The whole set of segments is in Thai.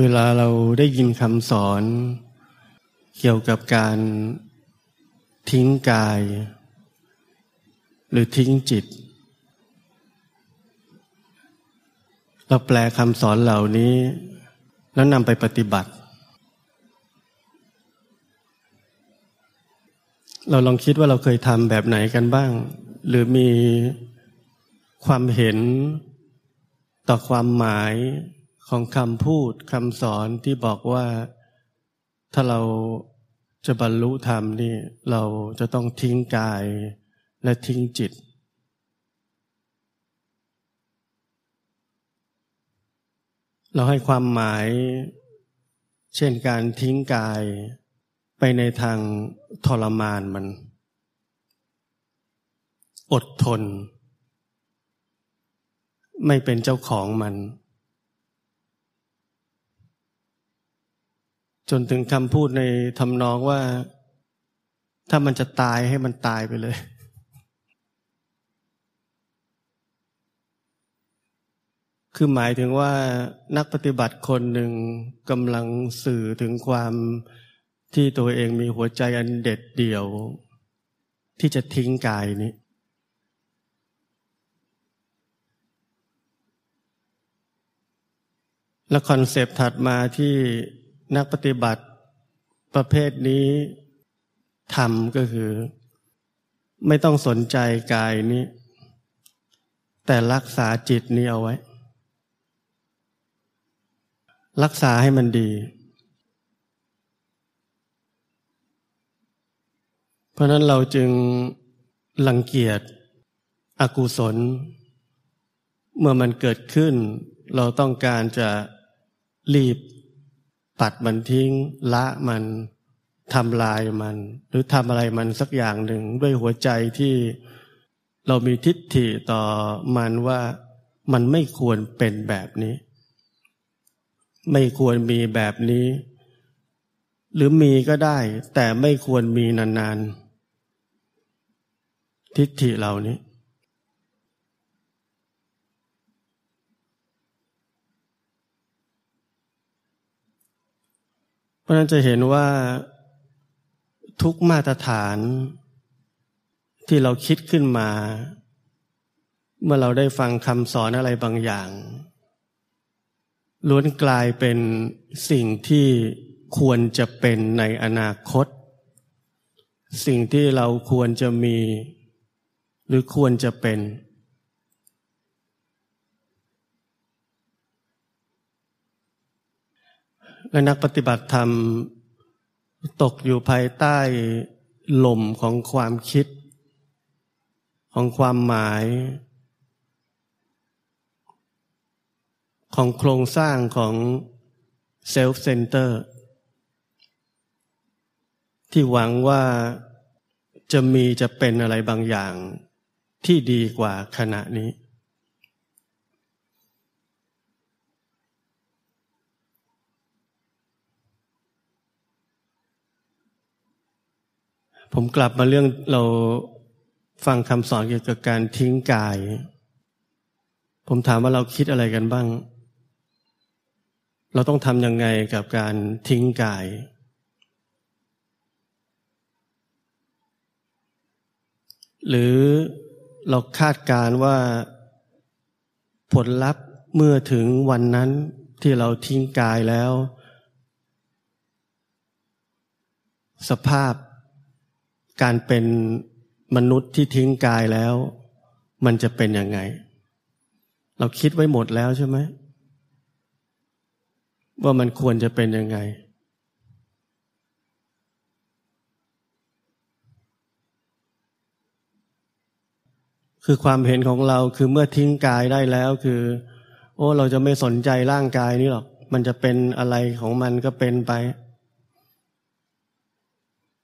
เวลาเราได้ยินคำสอน เกี่ยวกับการทิ้งกาย หรือทิ้งจิต เราแปลคำสอนเหล่านี้ แล้วนำไปปฏิบัติ เราลองคิดว่าเราเคยทำแบบไหนกันบ้าง หรือมีความเห็นต่อความหมาย ของคำพูดคำสอนที่บอกว่า ถ้าเราจะบรรลุธรรมนี่เราจะต้องทิ้งกายและทิ้งจิต เราให้ความหมาย เช่นการทิ้งกายไปในทางทรมานมัน อดทน ไม่เป็นเจ้าของมัน จนถึงคำพูดในทำนองว่า ถ้ามันจะตายให้มันตายไปเลย คือหมายถึงว่านักปฏิบัติคนหนึ่งกำลังสื่อถึงความที่ตัวเองมีหัวใจอันเด็ดเดี่ยว ที่จะทิ้งกายนี้ และคอนเซปต์ถัดมาที่ นักปฏิบัติประเภทนี้ทำก็คือ ไม่ต้องสนใจกายนี้ แต่รักษาจิตนี้เอาไว้ รักษาให้มันดี เพราะนั้นเราจึงลังเกียจอกุศล เมื่อมันเกิดขึ้น เราต้องการจะรีบ ปัดมันทิ้งละมันทำลายมัน หรือทำอะไรมันสักอย่างหนึ่งด้วยหัวใจที่เรามีทิฏฐิต่อมันว่ามันไม่ควรเป็นแบบนี้ ไม่ควรมีแบบนี้ หรือมีก็ได้ แต่ไม่ควรมีนานๆ ทิฏฐิเหล่านี้ เพราะนั้นจะเห็นว่าทุกมาตรฐานที่เราคิดขึ้นมา เมื่อเราได้ฟังคำสอนอะไรบางอย่าง ล้วนกลายเป็นสิ่งที่ควรจะเป็นในอนาคต สิ่งที่เราควรจะมี หรือควรจะเป็น และนักปฏิบัติธรรมตกอยู่ภายใต้หล่มของความคิด ของความหมาย ของโครงสร้างของ self center ที่หวังว่าจะมีจะเป็นอะไรบางอย่างที่ดีกว่าขณะนี้ ผมกลับมาเรื่องเราฟังคำสอนเกี่ยวกับการทิ้งกาย ผมถามว่าเราคิดอะไรกันบ้าง เราต้องทำยังไงกับการทิ้งกาย หรือเราคาดการว่าผลลัพธ์เมื่อถึงวันนั้นที่เราทิ้งกายแล้ว สภาพ การเป็นมนุษย์ที่ทิ้งกายแล้ว มันจะเป็นยังไง เราคิดไว้หมดแล้วใช่ไหมว่ามันควรจะเป็นยังไง คือความเห็นของเราคือเมื่อทิ้งกายได้แล้วคือ โอ้ เราจะไม่สนใจร่างกายนี้หรอก มันจะเป็นอะไรของมันก็เป็นไป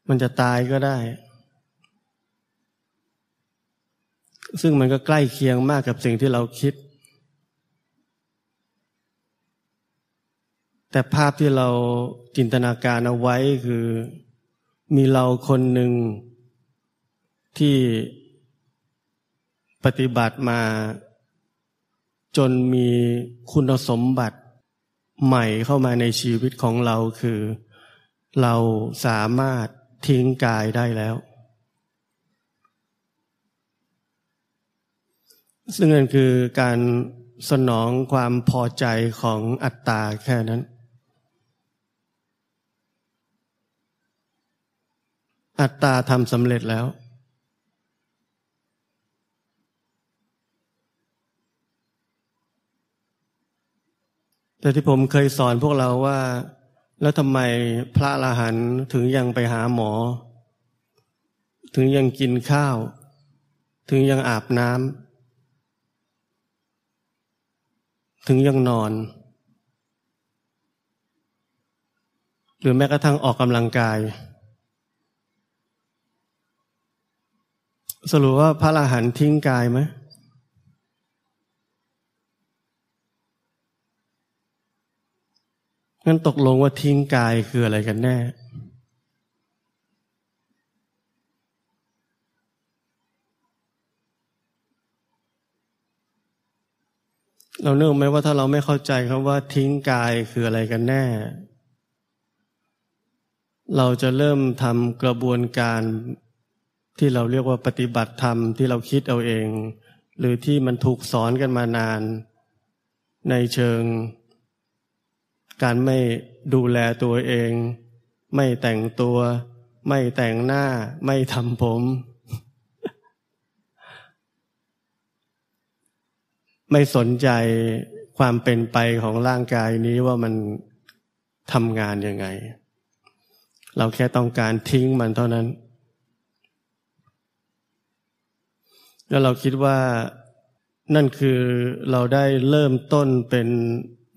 มันจะตายก็ได้ ซึ่งมันก็ใกล้เคียงมากกับสิ่งที่เราคิด แต่ภาพที่เราจินตนาการเอาไว้คือ มีเราคนหนึ่งที่ปฏิบัติมา จนมีคุณสมบัติใหม่เข้ามาในชีวิตของเราคือ เราสามารถ ทิ้งกายได้แล้ว ซึ่งนั่นคือการสนองความพอใจของอัตตาแค่นั้น อัตตาทำสำเร็จแล้ว แต่ที่ผมเคยสอนพวกเราว่า แล้วทำไมพระละหันถึงยังไปหาหมอ ถึงยังกินข้าว ถึงยังอาบน้ำถึงยังนอน หรือแม้กระทั่งออกกำลังกาย สรุปว่าพระอรหันต์ทิ้งกายไหม งั้นตกลงว่าทิ้งกายคืออะไรกันแน่ เราเนื่องไหมว่าถ้าเราไม่เข้าใจคำว่าทิ้งกายคืออะไรกันแน่ เราจะเริ่มทำกระบวนการที่เราเรียกว่าปฏิบัติธรรมที่เราคิดเอาเอง หรือที่มันถูกสอนกันมานาน ในเชิง การไม่ดูแลตัวเอง ไม่แต่งตัว ไม่แต่งหน้า ไม่ทำผม ไม่สนใจความเป็นไปของร่างกายนี้ว่ามันทำงานยังไง เราแค่ต้องการทิ้งมันเท่านั้น แล้วเราคิดว่านั่นคือเราได้เริ่มต้นเป็น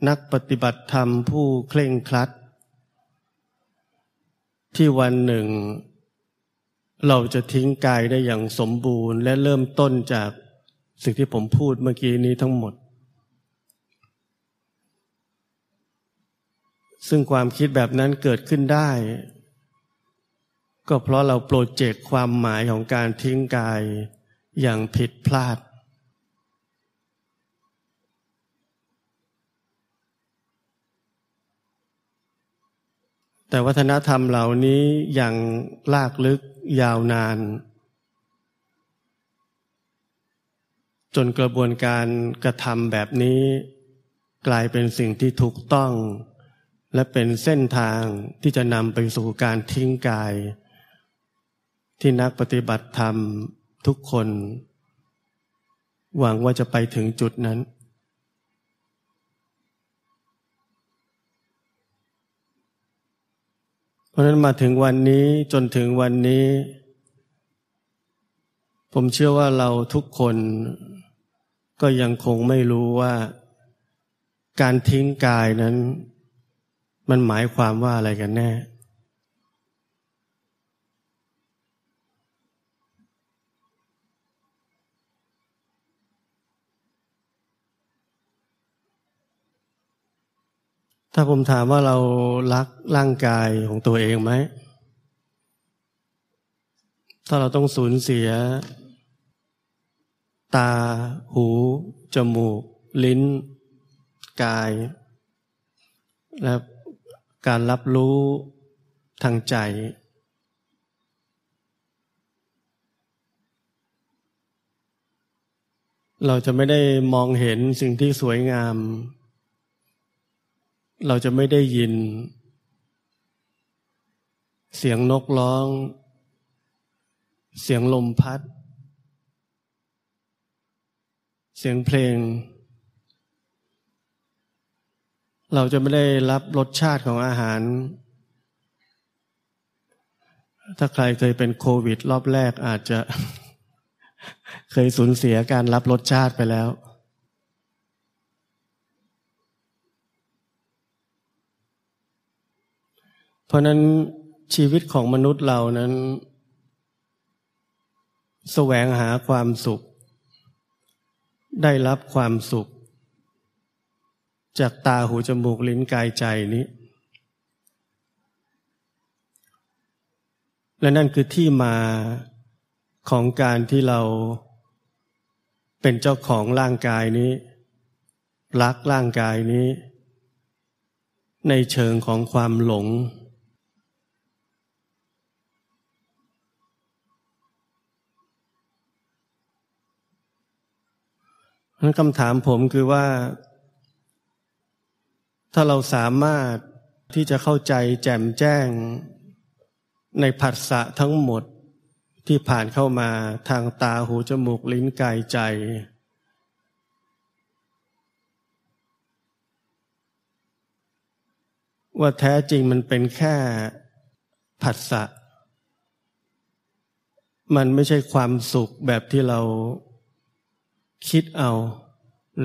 นักปฏิบัติธรรมผู้เคร่งครัด ที่วันหนึ่ง เราจะทิ้งกายได้อย่างสมบูรณ์ และเริ่มต้นจากสิ่งที่ผมพูดเมื่อกี้นี้ทั้งหมด ซึ่งความคิดแบบนั้นเกิดขึ้นได้ ก็เพราะเราโปรเจกต์ความหมายของการทิ้งกายอย่างผิดพลาด แต่วัฒนธรรมเหล่านี้อย่างลากลึกยาวนาน จนกระบวนการกระทำแบบนี้ กลายเป็นสิ่งที่ถูกต้อง และเป็นเส้นทางที่จะนำไปสู่การทิ้งกาย ที่นักปฏิบัติธรรมทุกคน หวังว่าจะไปถึงจุดนั้น ราะนั้นมาถึงวันนี้จนถึงวันนี้ ผมเชื่อว่าเราทุกคนก็ยังคงไม่รู้ว่า การทิ้งกายนั้น มันหมายความว่าอะไรกันแน่ ถ้าผมถามว่าเรารักร่างกายของตัวเองไหม ถ้าเราต้องสูญเสีย ตา หู จมูก ลิ้น กาย และการรับรู้ทางใจ เราจะไม่ได้มองเห็นสิ่งที่สวยงาม เราจะไม่ได้ยิน เสียงนกร้อง เสียงลมพัด เสียงเพลง เราจะไม่ได้รับรสชาติของอาหาร ถ้าใครเคยเป็นโควิด รอบแรกอาจจะ เคยสูญเสียการรับรสชาติไปแล้ว เพราะนั้นชีวิตของมนุษย์เรานั้นแสวงหาความสุข ได้รับความสุข จากตาหูจมูกลิ้นกายใจนี้ และนั่นคือที่มาของการที่เราเป็นเจ้าของร่างกายนี้ รักร่างกายนี้ ในเชิงของความหลง นั้นคำถามผมคือว่า ถ้าเราสามารถที่จะเข้าใจแจ่มแจ้ง ในผัสสะทั้งหมดที่ผ่านเข้ามาทางตาหูจมูกลิ้นกายใจ ว่าแท้จริงมันเป็นแค่ผัสสะมันไม่ใช่ความสุขแบบที่เรา คิดเอา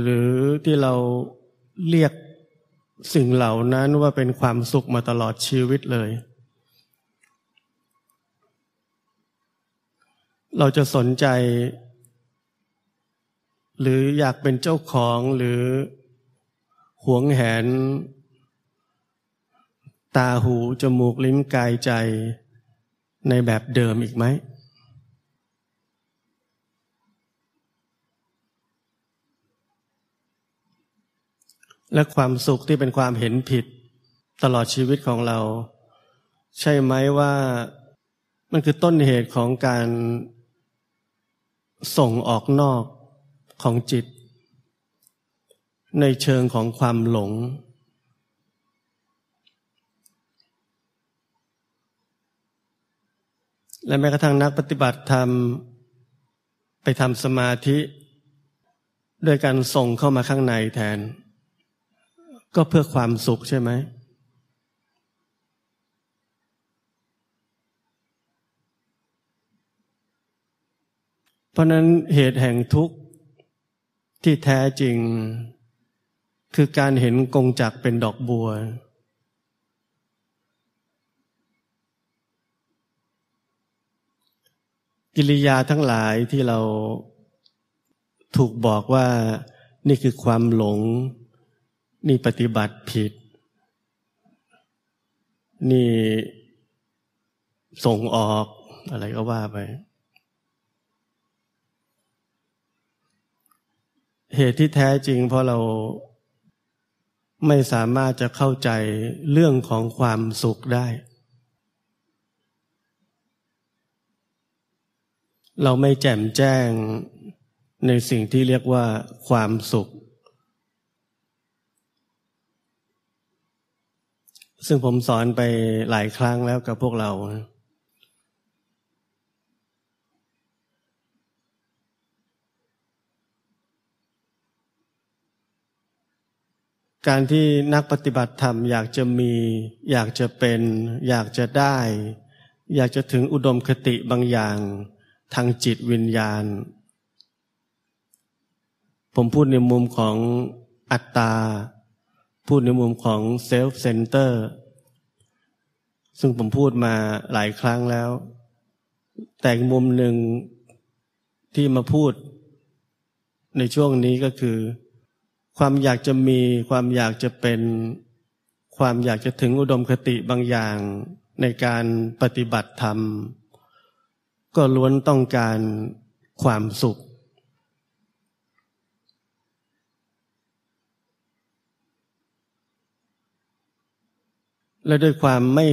หรือที่เราเรียกสิ่งเหล่านั้นว่าเป็นความสุขมาตลอดชีวิตเลย เราจะสนใจ หรืออยากเป็นเจ้าของหรือหวงแหน ตาหู จมูกลิ้นกายใจในแบบเดิมอีกไหม และความสุขที่เป็นความเห็นผิด ตลอดชีวิตของเรา ใช่ไหมว่ามันคือต้นเหตุของการส่งออกนอกของจิต ในเชิงของความหลง และแม้กระทั่งนักปฏิบัติธรรม ไปทำสมาธิ ด้วยการส่งเข้ามาข้างในแทน ก็เพื่อความสุขใช่ไหม เพราะนั้นเหตุแห่งทุกข์ที่แท้จริง คือการเห็นกงจักเป็นดอกบัว กิริยาทั้งหลายที่เราถูกบอกว่านี่คือความหลง นี่ปฏิบัติผิด นี่ส่งออกอะไรก็ว่าไป เหตุที่แท้จริงเพราะเราไม่สามารถจะเข้าใจเรื่องของความสุขได้ เราไม่แจ่มแจ้งในสิ่งที่เรียกว่าความสุข ซึ่งผมสอนไปหลายครั้งแล้วกับพวกเรา การที่นักปฏิบัติธรรมอยากจะมี อยากจะเป็น อยากจะได้ อยากจะถึงอุดมคติบางอย่าง ทางจิตวิญญาณ ผมพูดในมุมของอัตตา พูดในมุมของเซลฟ์เซนเตอร์ซึ่งผมพูดมาหลายครั้งแล้ว แต่มุมหนึ่งที่มาพูด ในช่วงนี้ก็คือ ความอยากจะมี ความอยากจะเป็น ความอยากจะถึงอุดมคติบางอย่างในการปฏิบัติธรรม ก็ล้วนต้องการความสุข และด้วยความไม่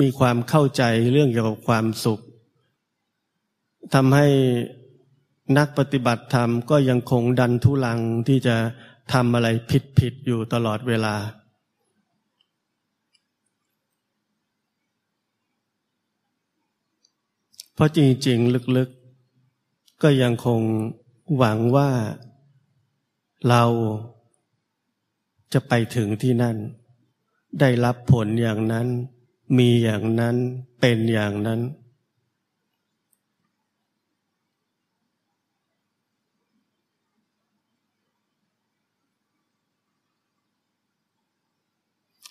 มีความเข้าใจเรื่องเกี่ยวกับความสุขทำให้นักปฏิบัติธรรมก็ยังคงดันทุลังที่จะทำอะไรผิดผิดอยู่ตลอดเวลา เพราะจริง ๆ ลึกๆ ก็ยังคงหวังว่าเราจะไปถึงที่นั่น ได้รับผลอย่างนั้น มีอย่างนั้นเป็นอย่างนั้น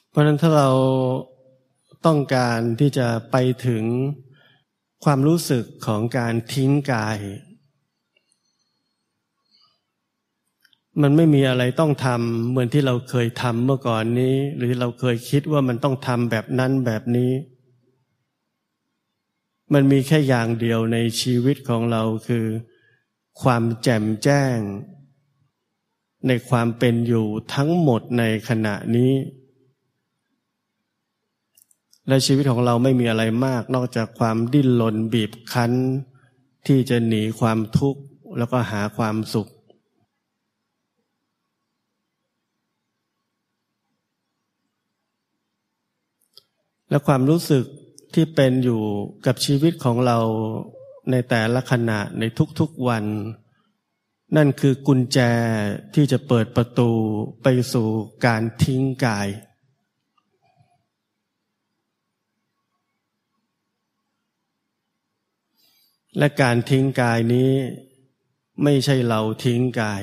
เพราะนั้นถ้าเราต้องการที่จะไปถึงความรู้สึกของการทิ้งกาย มันไม่มีอะไรต้องทำเหมือนที่เราเคยทำเมื่อก่อนนี้ หรือเราเคยคิดว่ามันต้องทำแบบนั้นแบบนี้ มันมีแค่อย่างเดียวในชีวิตของเราคือ ความแจ่มแจ้ง ในความเป็นอยู่ทั้งหมดในขณะนี้ และชีวิตของเราไม่มีอะไรมาก นอกจากความดิ้นรนบีบคั้น ที่จะหนีความทุกข์แล้วก็หาความสุข และความรู้สึกที่เป็นอยู่กับชีวิตของเราในแต่ละขณะในทุกๆวัน นั่นคือกุญแจที่จะเปิดประตูไปสู่การทิ้งกาย และการทิ้งกายนี้ไม่ใช่เราทิ้งกาย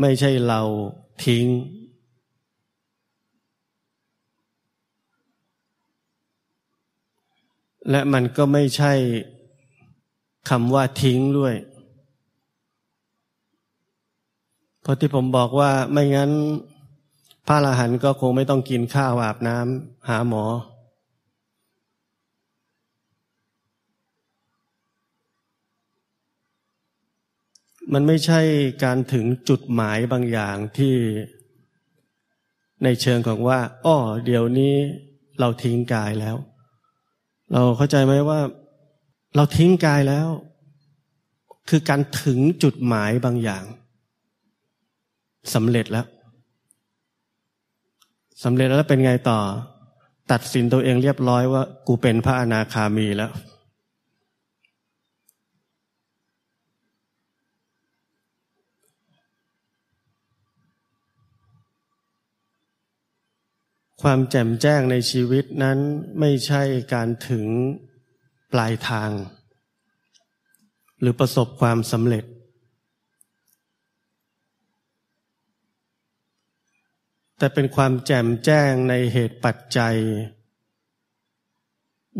ไม่ใช่เราทิ้ง และมันก็ไม่ใช่คำว่าทิ้งด้วย เพราะที่ผมบอกว่าไม่งั้นพระอรหันต์ก็คงไม่ต้องกินข้าวอาบน้ำหาหมอ มันไม่ใช่การถึงจุดหมายบางอย่างที่ในเชิงของว่า อ้อ เดี๋ยวนี้เราทิ้งกายแล้ว เราเข้าใจไหมว่า เราทิ้งกายแล้ว คือการถึงจุดหมายบางอย่างสำเร็จแล้วสำเร็จแล้วเป็นไงต่อ ตัดสินตัวเองเรียบร้อยว่า กูเป็นพระอนาคามีแล้ว ความแจ่มแจ้งในชีวิตนั้นไม่ใช่การถึงปลายทาง หรือประสบความสำเร็จ แต่เป็นความแจ่มแจ้งในเหตุปัจจัย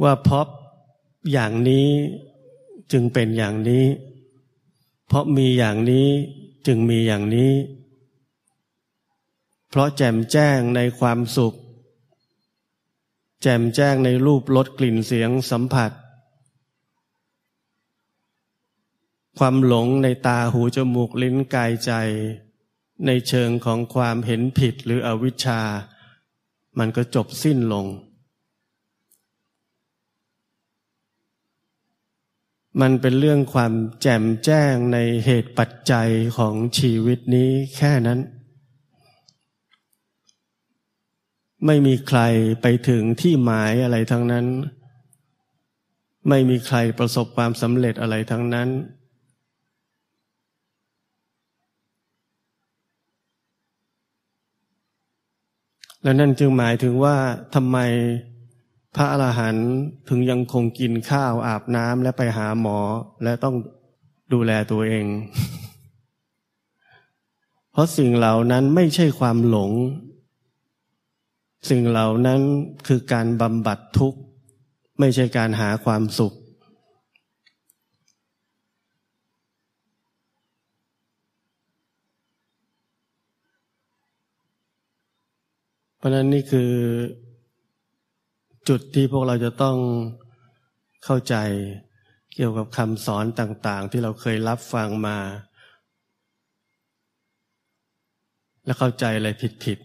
ว่าเพราะอย่างนี้จึงเป็นอย่างนี้ เพราะมีอย่างนี้จึงมีอย่างนี้ เพราะแจ่มแจ้งในความสุข แจ่มแจ้งในรูปรสกลิ่นเสียงสัมผัส ความหลงในตาหูจมูกลิ้นกายใจ ในเชิงของความเห็นผิดหรืออวิชชา มันก็จบสิ้นลง มันเป็นเรื่องความแจ่มแจ้งในเหตุปัจจัยของชีวิตนี้แค่นั้น ไม่มีใครไปถึงที่หมายอะไรทั้งนั้น ไม่มีใครประสบความสำเร็จอะไรทั้งนั้น และนั่นจึงหมายถึงว่าทำไมพระอรหันต์ถึงยังคงกินข้าวอาบน้ำและไปหาหมอและต้องดูแลตัวเอง เพราะสิ่งเหล่านั้นไม่ใช่ความหลง สิ่งเหล่านั้นคือการบำบัดทุกข์ ไม่ใช่การหาความสุข เพราะนั้นนี่คือจุดที่พวกเราจะต้องเข้าใจเกี่ยวกับคำสอนต่าง ๆ ที่เราเคยรับฟังมา และเข้าใจอะไรผิด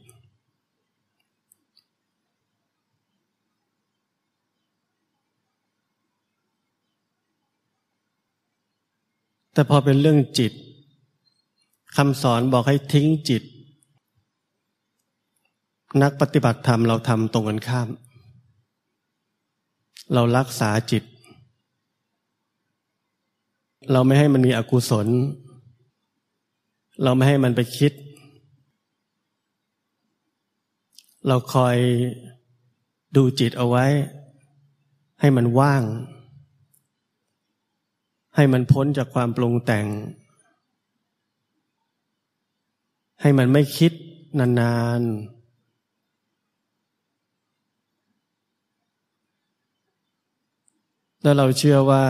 แต่พอเป็นเรื่องจิตคำสอนบอกให้ทิ้งจิต นักปฏิบัติธรรมเราทำตรงกันข้าม เรารักษาจิต เราไม่ให้มันมีอกุศล เราไม่ให้มันไปคิด เราคอยดูจิตเอาไว้ ให้มันว่าง ให้มันพ้นจากความปรุงแต่ง ให้มันไม่คิดนานๆ แล้วเราเชื่อว่า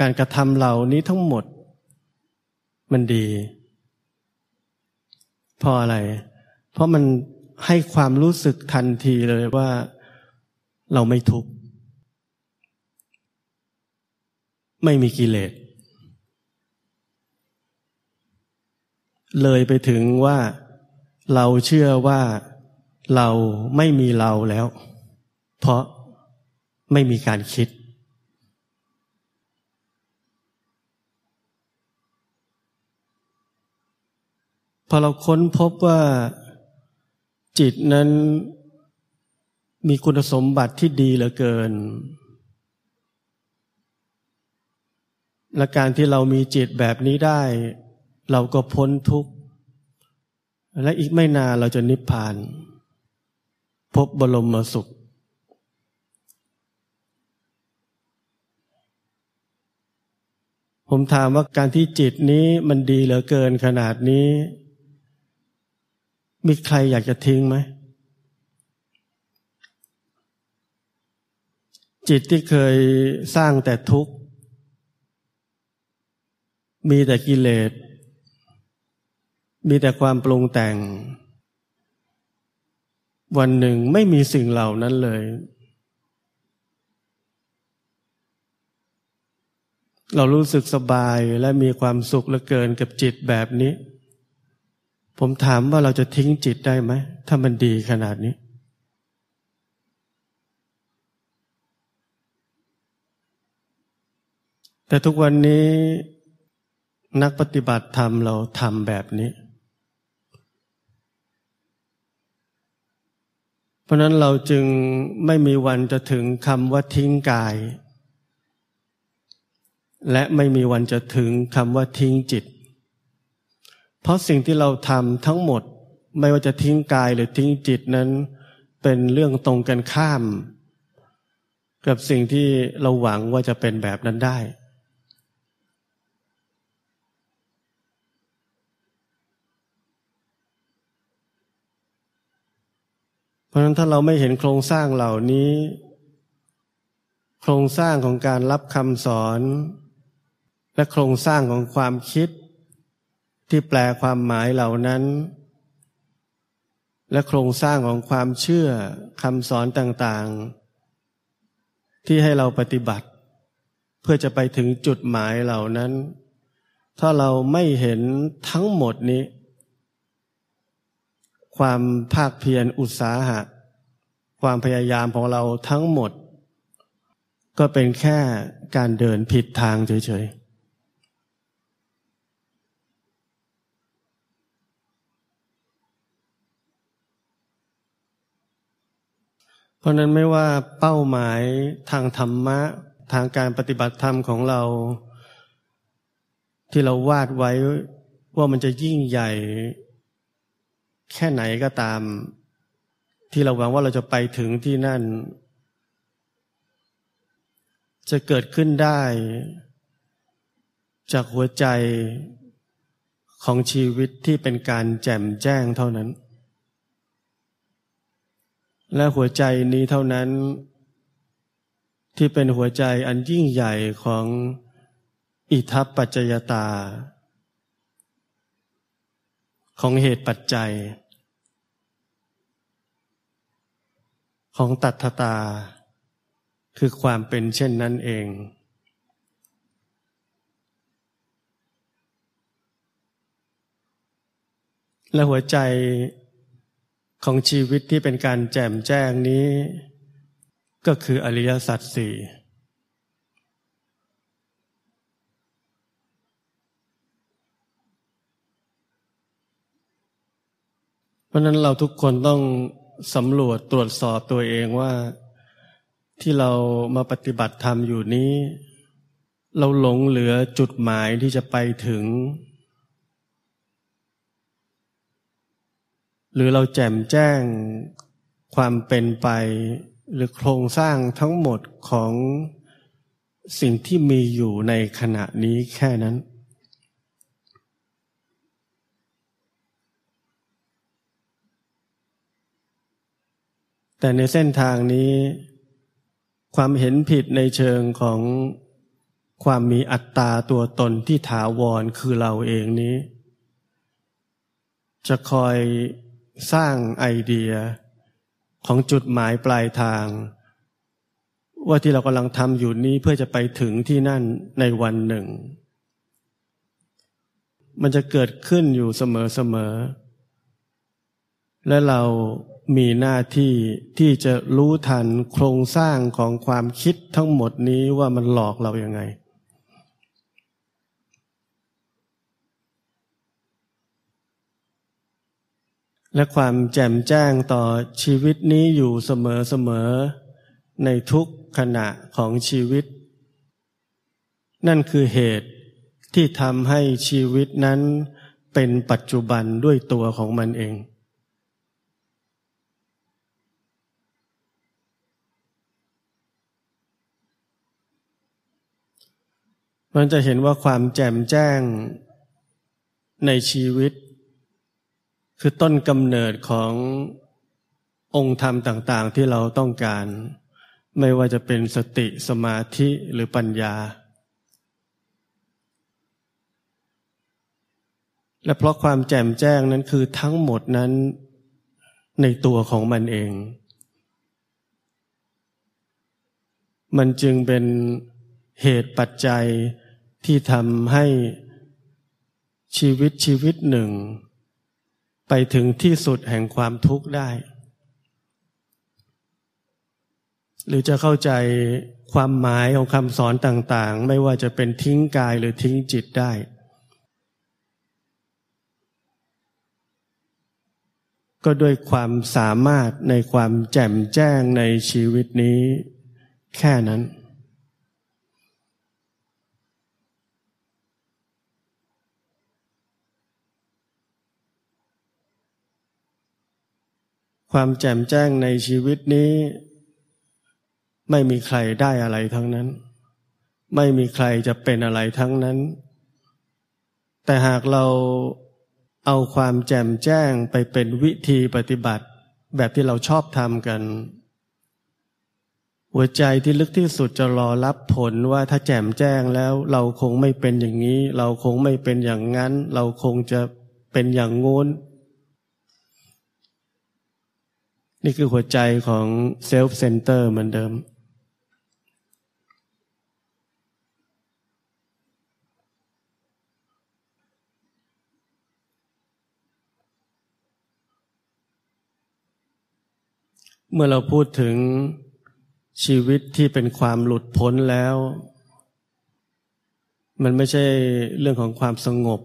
การกระทำเหล่านี้ทั้งหมด มันดีเพราะอะไร เพราะมันให้ความรู้สึกทันทีเลยว่าเราไม่ทุกข์ ไม่มีกิเลส เลยไปถึงว่าเราเชื่อว่าเราไม่มีเราแล้ว เพราะไม่มีการคิด พอเราค้นพบว่าจิตนั้นมีคุณสมบัติที่ดีเหลือเกิน และการที่เรามีจิตแบบนี้ได้ เราก็พ้นทุกข์ และอีกไม่นานเราจะนิพพาน พบบรมสุข ผมถามว่าการที่จิตนี้มันดีเหลือเกินขนาดนี้ มีใครอยากจะทิ้งไหมจิตที่เคยสร้างแต่ทุกข์ มีแต่กิเลส มีแต่ความปรุงแต่ง วันหนึ่งไม่มีสิ่งเหล่านั้นเลย เรารู้สึกสบายและมีความสุขเหลือเกินกับจิตแบบนี้ ผมถามว่าเราจะทิ้งจิตได้ไหม ถ้ามันดีขนาดนี้แต่ทุกวันนี้ นักปฏิบัติธรรมเราทำแบบนี้ เพราะนั้นเราจึงไม่มีวันจะถึงคำว่าทิ้งกาย และไม่มีวันจะถึงคำว่าทิ้งจิต เพราะสิ่งที่เราทำทั้งหมดไม่ว่าจะทิ้งกายหรือทิ้งจิตนั้น เป็นเรื่องตรงกันข้าม กับสิ่งที่เราหวังว่าจะเป็นแบบนั้นได้ ราะฉะนั้นถ้าเราไม่เห็นโครงสร้างเหล่านี้ โครงสร้างของการรับคำสอน และโครงสร้างของความคิด ที่แปลความหมายเหล่านั้น และโครงสร้างของความเชื่อคำสอนต่างๆ ที่ให้เราปฏิบัติ เพื่อจะไปถึงจุดหมายเหล่านั้น ถ้าเราไม่เห็นทั้งหมดนี้ ความภาคเพียรอุตสาหะ ความพยายามของเราทั้งหมด ก็เป็นแค่การเดินผิดทางเฉยๆเพราะนั้นไม่ว่าเป้าหมายทางธรรมะ ทางการปฏิบัติธรรมของเรา ที่เราวาดไว้ว่ามันจะยิ่งใหญ่ แค่ไหนก็ตาม ที่เราหวังว่าเราจะไปถึงที่นั่น จะเกิดขึ้นได้ จากหัวใจของชีวิตที่เป็นการแจ่มแจ้งเท่านั้น และหัวใจนี้เท่านั้น ที่เป็นหัวใจอันยิ่งใหญ่ของอิทัปปัจจยตา ของเหตุปัจจัย ของตัทตา คือความเป็นเช่นนั้นเอง และหัวใจของชีวิตที่เป็นการแจ่มแจ้งนี้ ก็คืออริยสัจสี่ ราะนั้นเราทุกคนต้องสำรวจตรวจสอบตัวเองว่าที่เรามาปฏิบัติธรรมอยู่นี้ เราหลงเหลือจุดหมายที่จะไปถึง หรือเราแจ่มแจ้งความเป็นไป หรือโครงสร้างทั้งหมดของสิ่งที่มีอยู่ในขณะนี้แค่นั้น แต่ในเส้นทางนี้ ความเห็นผิดในเชิงของความมีอัตตาตัวตนที่ถาวรคือเราเองนี้ จะคอยสร้างไอเดียของจุดหมายปลายทาง ว่าที่เรากำลังทำอยู่นี้เพื่อจะไปถึงที่นั่นในวันหนึ่ง มันจะเกิดขึ้นอยู่เสมอๆและเรา มีหน้าที่ที่จะรู้ทันโครงสร้างของความคิดทั้งหมดนี้ว่ามันหลอกเราอยัางไง และความแจ่มแจ้งต่อชีวิตนี้อยู่เสมอๆในทุกขณะของชีวิต นั่นคือเหตุที่ทำให้ชีวิตนั้นเป็นปัจจุบันด้วยตัวของมันเอง มันจะเห็นว่าความแจ่มแจ้งในชีวิต คือต้นกำเนิดขององค์ธรรมต่างๆ ที่เราต้องการ ไม่ว่าจะเป็นสติสมาธิหรือปัญญา และเพราะความแจ่มแจ้งนั้นคือทั้งหมดนั้นในตัวของมันเอง มันจึงเป็นเหตุปัจจัย ที่ทำให้ชีวิตชีวิตหนึ่ง ไปถึงที่สุดแห่งความทุกข์ได้ หรือจะเข้าใจความหมายของคำสอนต่างๆ ไม่ว่าจะเป็นทิ้งกายหรือทิ้งจิตได้ ก็ด้วยความสามารถในความแจ่มแจ้งในชีวิตนี้แค่นั้น ความแจ่มแจ้งในชีวิตนี้ ไม่มีใครได้อะไรทั้งนั้น ไม่มีใครจะเป็นอะไรทั้งนั้น แต่หากเราเอาความแจ่มแจ้งไปเป็นวิธีปฏิบัติ แบบที่เราชอบทำกัน หัวใจที่ลึกที่สุดจะรอรับผลว่าถ้าแจ่มแจ้งแล้ว เราคงไม่เป็นอย่างนี้ เราคงไม่เป็นอย่างนั้น เราคงจะเป็นอย่างงู้น นี่คือหัวใจของ self center เหมือนเดิม เมื่อเราพูดถึงชีวิตที่เป็นความหลุดพ้นแล้ว มันไม่ใช่เรื่องของความสงบ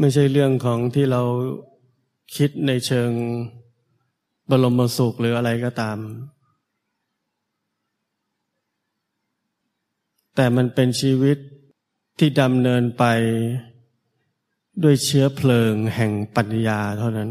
ไม่ใช่เรื่องของที่เรา คิดในเชิงบรมสุขหรืออะไรก็ตาม แต่มันเป็นชีวิตที่ดำเนินไปด้วยเชื้อเพลิงแห่งปัญญาเท่านั้น